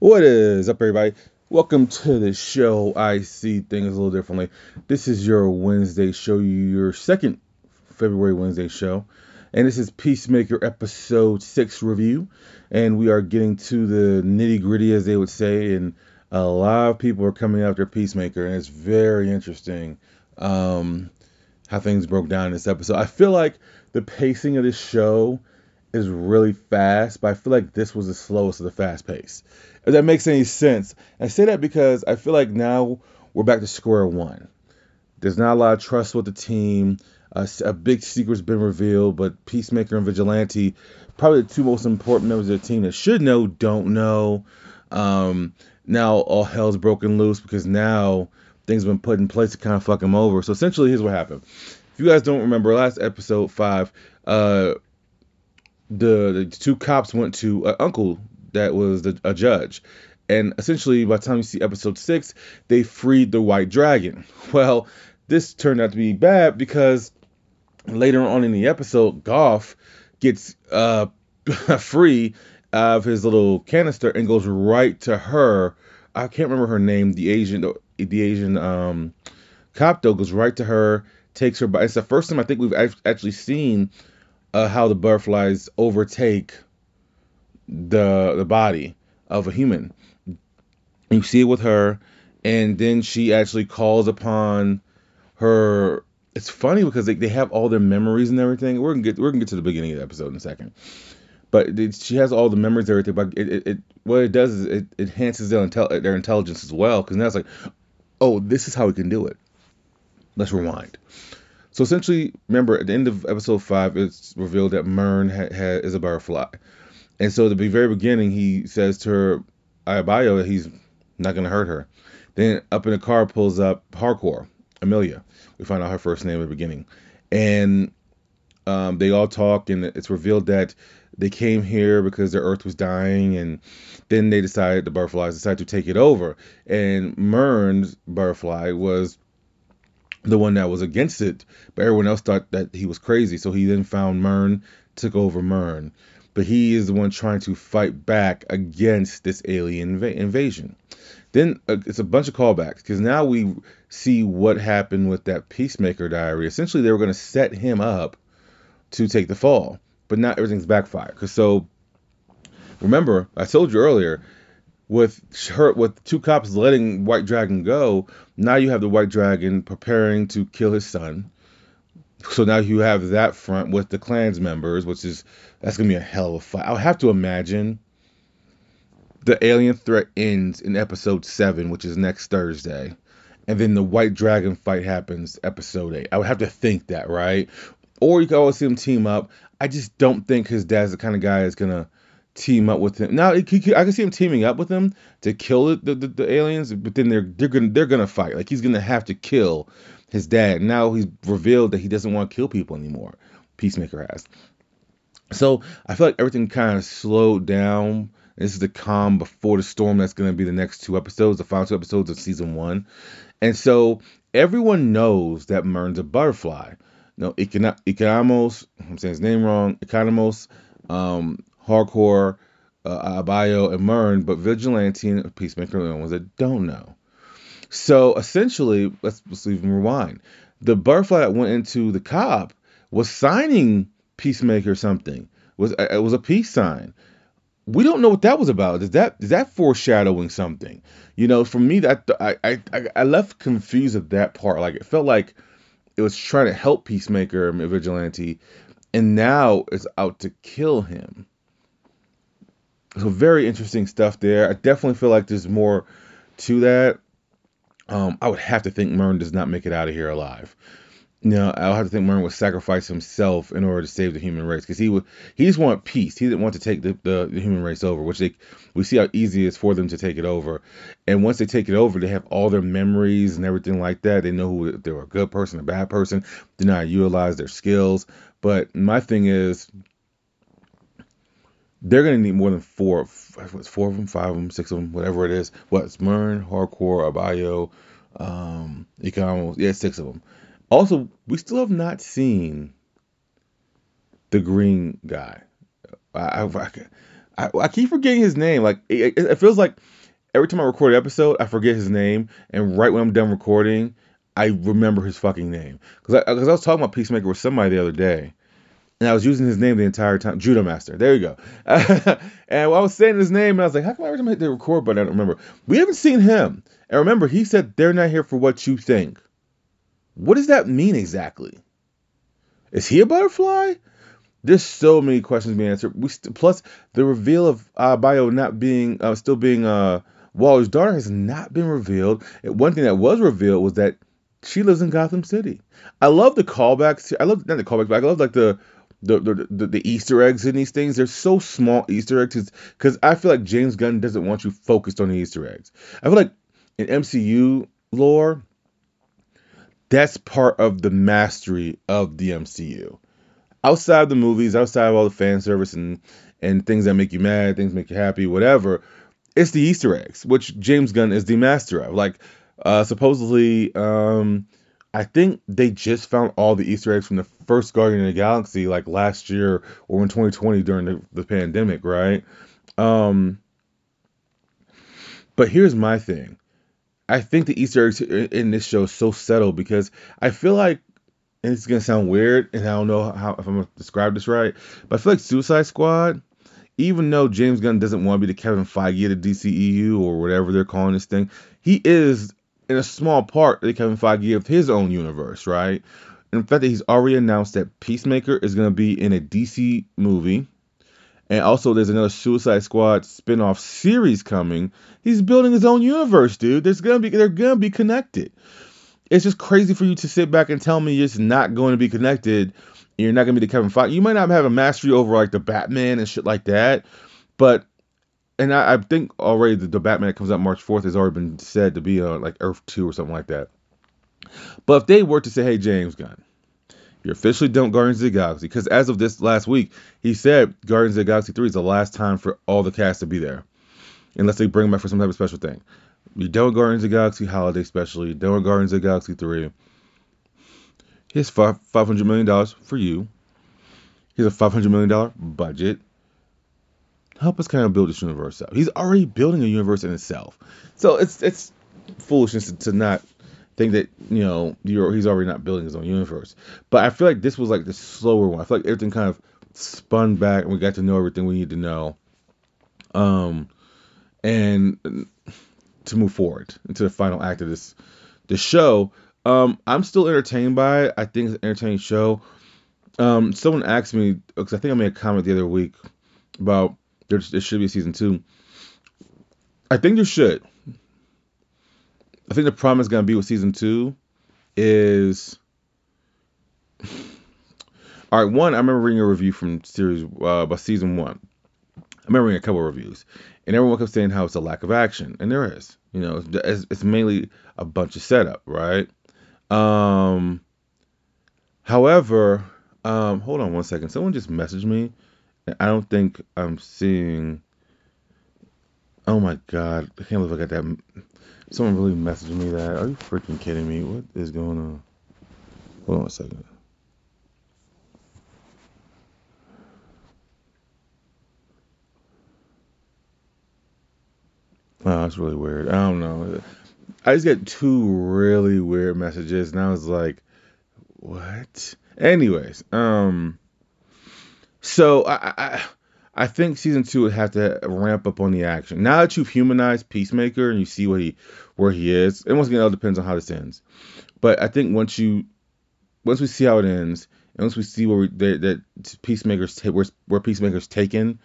What is up, everybody? Welcome to the show. I see things a little differently. This is your Wednesday show, your second February Wednesday show. And this is Peacemaker episode 6 review. And we are getting to the nitty gritty, as they would say. And a lot of people are coming after Peacemaker. And it's very interesting um, how things broke down in this episode. I feel like the pacing of this show is really fast, but I feel like this was the slowest of the fast pace. If that makes any sense. I say that because I feel like now we're back to square one. There's not a lot of trust with the team. A, big secret's been revealed, but Peacemaker and Vigilante, probably the two most important members of the team that should know, don't know. Um, now all hell's broken loose because now things have been put in place to kind of fuck him over. So essentially, here's what happened. If you guys don't remember, last episode five, uh, the, the two cops went to an uncle that was the, a judge. And essentially, by the time you see episode six, they freed the white dragon. Well, this turned out to be bad because later on in the episode, Goff gets uh, free of his little canister and goes right to her. I can't remember her name. The Asian, the Asian um, cop though goes right to her, takes her. By it's the first time I think we've actually seen uh, how the butterflies overtake the the body of a human. You see it with her, and then she actually calls upon her. It's funny because they, they have all their memories and everything. We're gonna get we're gonna get to the beginning of the episode in a second, but it, she has all the memories and everything. But it, it, it what it does is it, it enhances their intel their intelligence as well because now it's like, oh, this is how we can do it. Let's rewind. So essentially, remember at the end of episode five, it's revealed that Murn ha- ha- is a butterfly, and so at the very beginning, he says to her, Adebayo, that he's not gonna hurt her. Then up in the car pulls up Harcourt, Emilia. We find out her first name at the beginning, and um, they all talk, and it's revealed that they came here because their Earth was dying, and then they decided the butterflies decided to take it over, and Murn's butterfly was the one that was against it, but everyone else thought that he was crazy. So he then found Murn, took over Murn. But he is the one trying to fight back against this alien inv- invasion. Then uh, it's a bunch of callbacks because now we see what happened with that Peacemaker diary. Essentially, they were going to set him up to take the fall, but now everything's backfired. Because so, remember, I told you earlier, with her with two cops letting White Dragon go, now you have the White Dragon preparing to kill his son. So now you have that front with the clans members, which is that's gonna be a hell of a fight. I would have to imagine the alien threat ends in episode seven, which is next Thursday, and then the White Dragon fight happens episode eight. I would have to think that, right? Or you can always see them team up. I just don't think his dad's the kind of guy that's gonna team up with him. Now I can see him teaming up with him to kill the, the, the, aliens, but then they're they're gonna they're gonna fight. Like he's gonna have to kill his dad. Now he's revealed that he doesn't want to kill people anymore. Peacemaker has. So I feel like everything kind of slowed down. This is the calm before the storm that's to be the next two episodes, the final two episodes of season one. And so everyone knows that Murn's a butterfly. No, Economos, I'm saying his name wrong, Economos, um, Harcourt, uh, Adebayo, and Murn, but Vigilante and Peacemaker are the ones that don't know. So essentially, let's, let's even rewind. The butterfly that went into the cop was signing Peacemaker something. Was uh, it was a peace sign. We don't know what that was about. Is that is that foreshadowing something? You know, for me, that I I I left confused at that part. Like it felt like it was trying to help Peacemaker and Vigilante, and now it's out to kill him. So very interesting stuff there. I definitely feel like there's more to that. Um, I would have to think Murn does not make it out of here alive. You know, I'll have to think Murn would sacrifice himself in order to save the human race because he would he just wanted peace. He didn't want to take the, the, the, human race over, which they we see how easy it is for them to take it over. And once they take it over, they have all their memories and everything like that. They know who they were a good person, a bad person. They to utilize their skills. But my thing is, they're gonna need more than four, four of them, five of them, six of them, whatever it is. What's Murn, Harcourt, Adebayo, um, Economos, yeah, six of them. Also, we still have not seen the green guy. I, I, I, I keep forgetting his name. Like it, it feels like every time I record an episode, I forget his name, and right when I'm done recording, I remember his fucking name. Because I, cause I was talking about Peacemaker with somebody the other day, and I was using his name the entire time. Judo Master. There you go. and I was saying his name, and I was like, how come every time I hit the record button, I don't remember? We haven't seen him. And remember, he said they're not here for what you think. What does that mean exactly? Is he a butterfly? There's so many questions being answered. We st- plus the reveal of uh, Bio not being uh, still being uh, Waller's daughter has not been revealed. One thing that was revealed was that she lives in Gotham City. I love the callbacks. I love not the callbacks, but I love like the the, the, the, Easter eggs in these things. They're so small Easter eggs because I feel like James Gunn doesn't want you focused on the Easter eggs. I feel like in MCU lore, that's part of the mastery of the MCU. Outside of the movies, outside of all the fan service and and things that make you mad, things make you happy, whatever, it's the Easter eggs, which James Gunn is the master of. Like uh, supposedly, um, I think they just found all the Easter eggs from the first Guardian of the Galaxy, like last year or in 2020 during the, the pandemic, right? Um, but here's my thing. I think the Easter eggs in this show is so subtle because I feel like, and it's gonna sound weird, and I don't know how if I'm gonna describe this right, but I feel like Suicide Squad, even though James Gunn doesn't want to be the Kevin Feige of the DCEU or whatever they're calling this thing, he is in a small part the Kevin Feige of his own universe, right? The fact that he's already announced that Peacemaker is gonna be in a DC movie and also, there's another Suicide Squad spin-off series coming. He's building his own universe, dude. There's gonna be they're gonna be connected. It's just crazy for you to sit back and tell me it's not going to be connected. You're not gonna be the Kevin Feige. You might not have a mastery over like the Batman and shit like that, but and I, I think already the, the, Batman that comes out March 4th has already been said to be on like Earth 2 or something like that. But if they were to say, hey, James Gunn, you're officially done Guardians of the Galaxy because as of this last week, he said Guardians of the Galaxy 3 is the last time for all the cast to be there, unless they bring them back for some type of special thing. You're done with Guardians of the Galaxy holiday special. You're done with Guardians of the Galaxy 3. Here's five $500 million for you. Here's a $500 million budget. Help us kind of build this universe out. He's already building a universe in itself. So it's it's foolishness to not think that you know he's already not building his own universe. But I feel like this was like the slower one. I feel like everything kind of spun back and we got to know everything we need to know. Um, and to move forward into the final act of this the show. Um, I'm still entertained by it. I think it's an entertaining show. Um, someone asked me because I think I made a comment the other week about there, there should be a season two. I think there should. I think the problem is going to be with season two is. All right, one, I remember reading a review from series uh, about season one. I remember reading a couple of reviews, and everyone kept saying how it's a lack of action, and there is. You know, it's, it's mainly a bunch of setup, right? Um, however, um, hold on one second. Someone just messaged me, and I don't think I'm seeing. Oh my god, I can't believe I got that Someone really messaged me that. Are you freaking kidding me? What is going on? Hold on a second. Oh, that's really weird. I don't know. I just get two really weird messages, and I was like, "What?" Anyways, um, so I, I I think season two would have to ramp up on the action. Now that you've humanized Peacemaker and you see what he where he is, and once again, it all depends on how this ends. But I think once you once we see how it ends, and once we see where we, that, that Peacemaker's where, where Peacemaker's taken,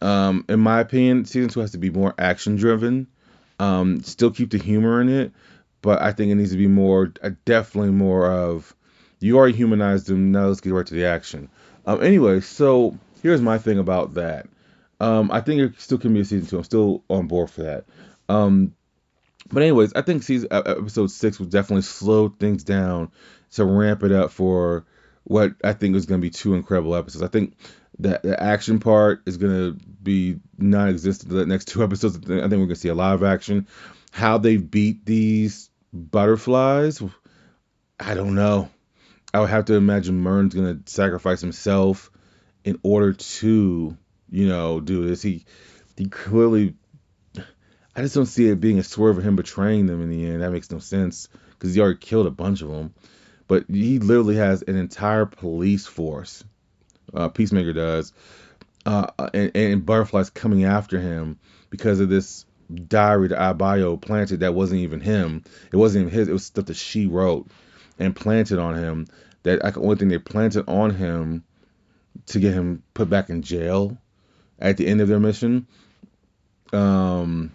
um, in my opinion, season two has to be more action driven. Um, still keep the humor in it, but I think it needs to be more, uh, definitely more of you already humanized him. Now let's get right to the action. Um, anyway, so here's my thing about that. Um, I think it still can be a season two. I'm still on board for that. Um, but anyways, I think season episode six will definitely slow things down to ramp it up for what I think is going to be two incredible episodes. I think that the action part is going to be non-existent the next two episodes. I think we're going to see a lot of action. How they beat these butterflies, I don't know. I would have to imagine Murn's gonna sacrifice himself in order to, you know, do this. He he clearly I just don't see it being a swerve of him betraying them in the end. That makes no sense because he already killed a bunch of them. But he literally has an entire police force. Uh, Peacemaker does, uh, and, and butterflies coming after him because of this diary that Adebayo planted that wasn't even him. It wasn't even his. It was stuff that she wrote and planted on him. That the only thing they planted on him to get him put back in jail at the end of their mission. Um,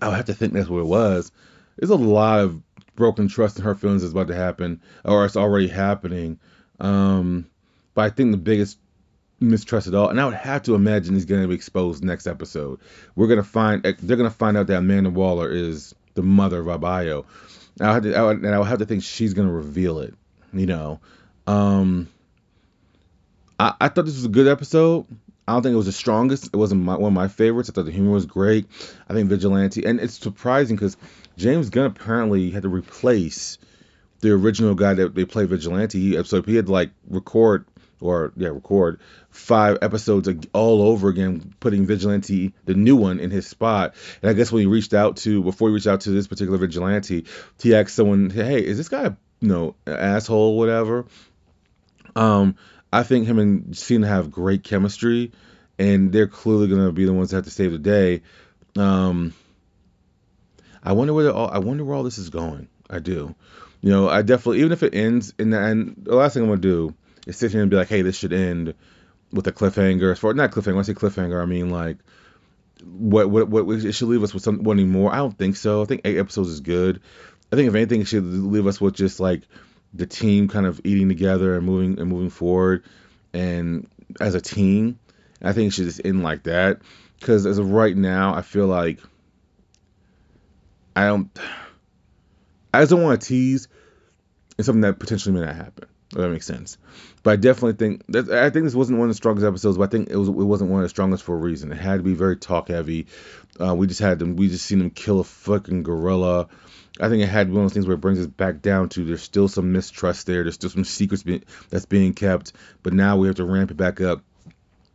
I would have to think that's what it was. There's a lot of broken trust in her feelings is about to happen, or it's already happening. Um, but I think the biggest mistrust at all, and I would have to imagine he's going to be exposed next episode. We're going to find they're going to find out that Amanda Waller is the mother of Adebayo. I would, I would, and I would have to think she's going to reveal it. You know, um, I, I thought this was a good episode. I don't think it was the strongest. It wasn't my, one of my favorites. I thought the humor was great. I think Vigilante, and it's surprising because James Gunn apparently had to replace the original guy that they played Vigilante. So he had to like record or yeah, record five episodes all over again, putting Vigilante, the new one, in his spot. And I guess when he reached out to, before he reached out to this particular Vigilante, he asked someone, "Hey, is this guy, you know, asshole, whatever?" Um, I think him and Cena have great chemistry, and they're clearly gonna be the ones that have to save the day. Um, I wonder where all, I wonder where all this is going. I do. You know, I definitely even if it ends in the end, the last thing I'm gonna do is sit here and be like, hey, this should end with a cliffhanger. As far not cliffhanger, when I say cliffhanger, I mean like what what what it should leave us with some wanting more. I don't think so. I think eight episodes is good. I think if anything, it should leave us with just like the team kind of eating together and moving and moving forward, and as a team. I think it should just end like that. Because as of right now, I feel like I don't. I just don't want to tease. Something that potentially may not happen. If that makes sense. But I definitely think that I think this wasn't one of the strongest episodes, but I think it was it wasn't one of the strongest for a reason. It had to be very talk heavy. Uh, we just had them. We just seen them kill a fucking gorilla. I think it had one of those things where it brings us back down to there's still some mistrust there. There's still some secrets be, that's being kept, but now we have to ramp it back up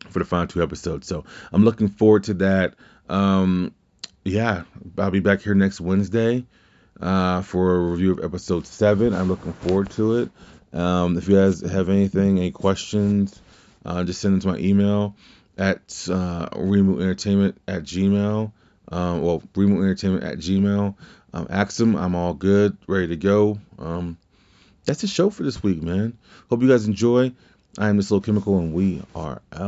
for the final two episodes. So I'm looking forward to that. Um, yeah, I'll be back here next Wednesday uh, for a review of episode seven. I'm looking forward to it. Um, if you guys have anything, any questions, uh, just send them to my email at uh, Entertainment at Gmail. Um, well, Remote Entertainment at Gmail. Um, ask them. I'm all good, ready to go. Um, that's the show for this week, man. Hope you guys enjoy. I am this little chemical, and we are out.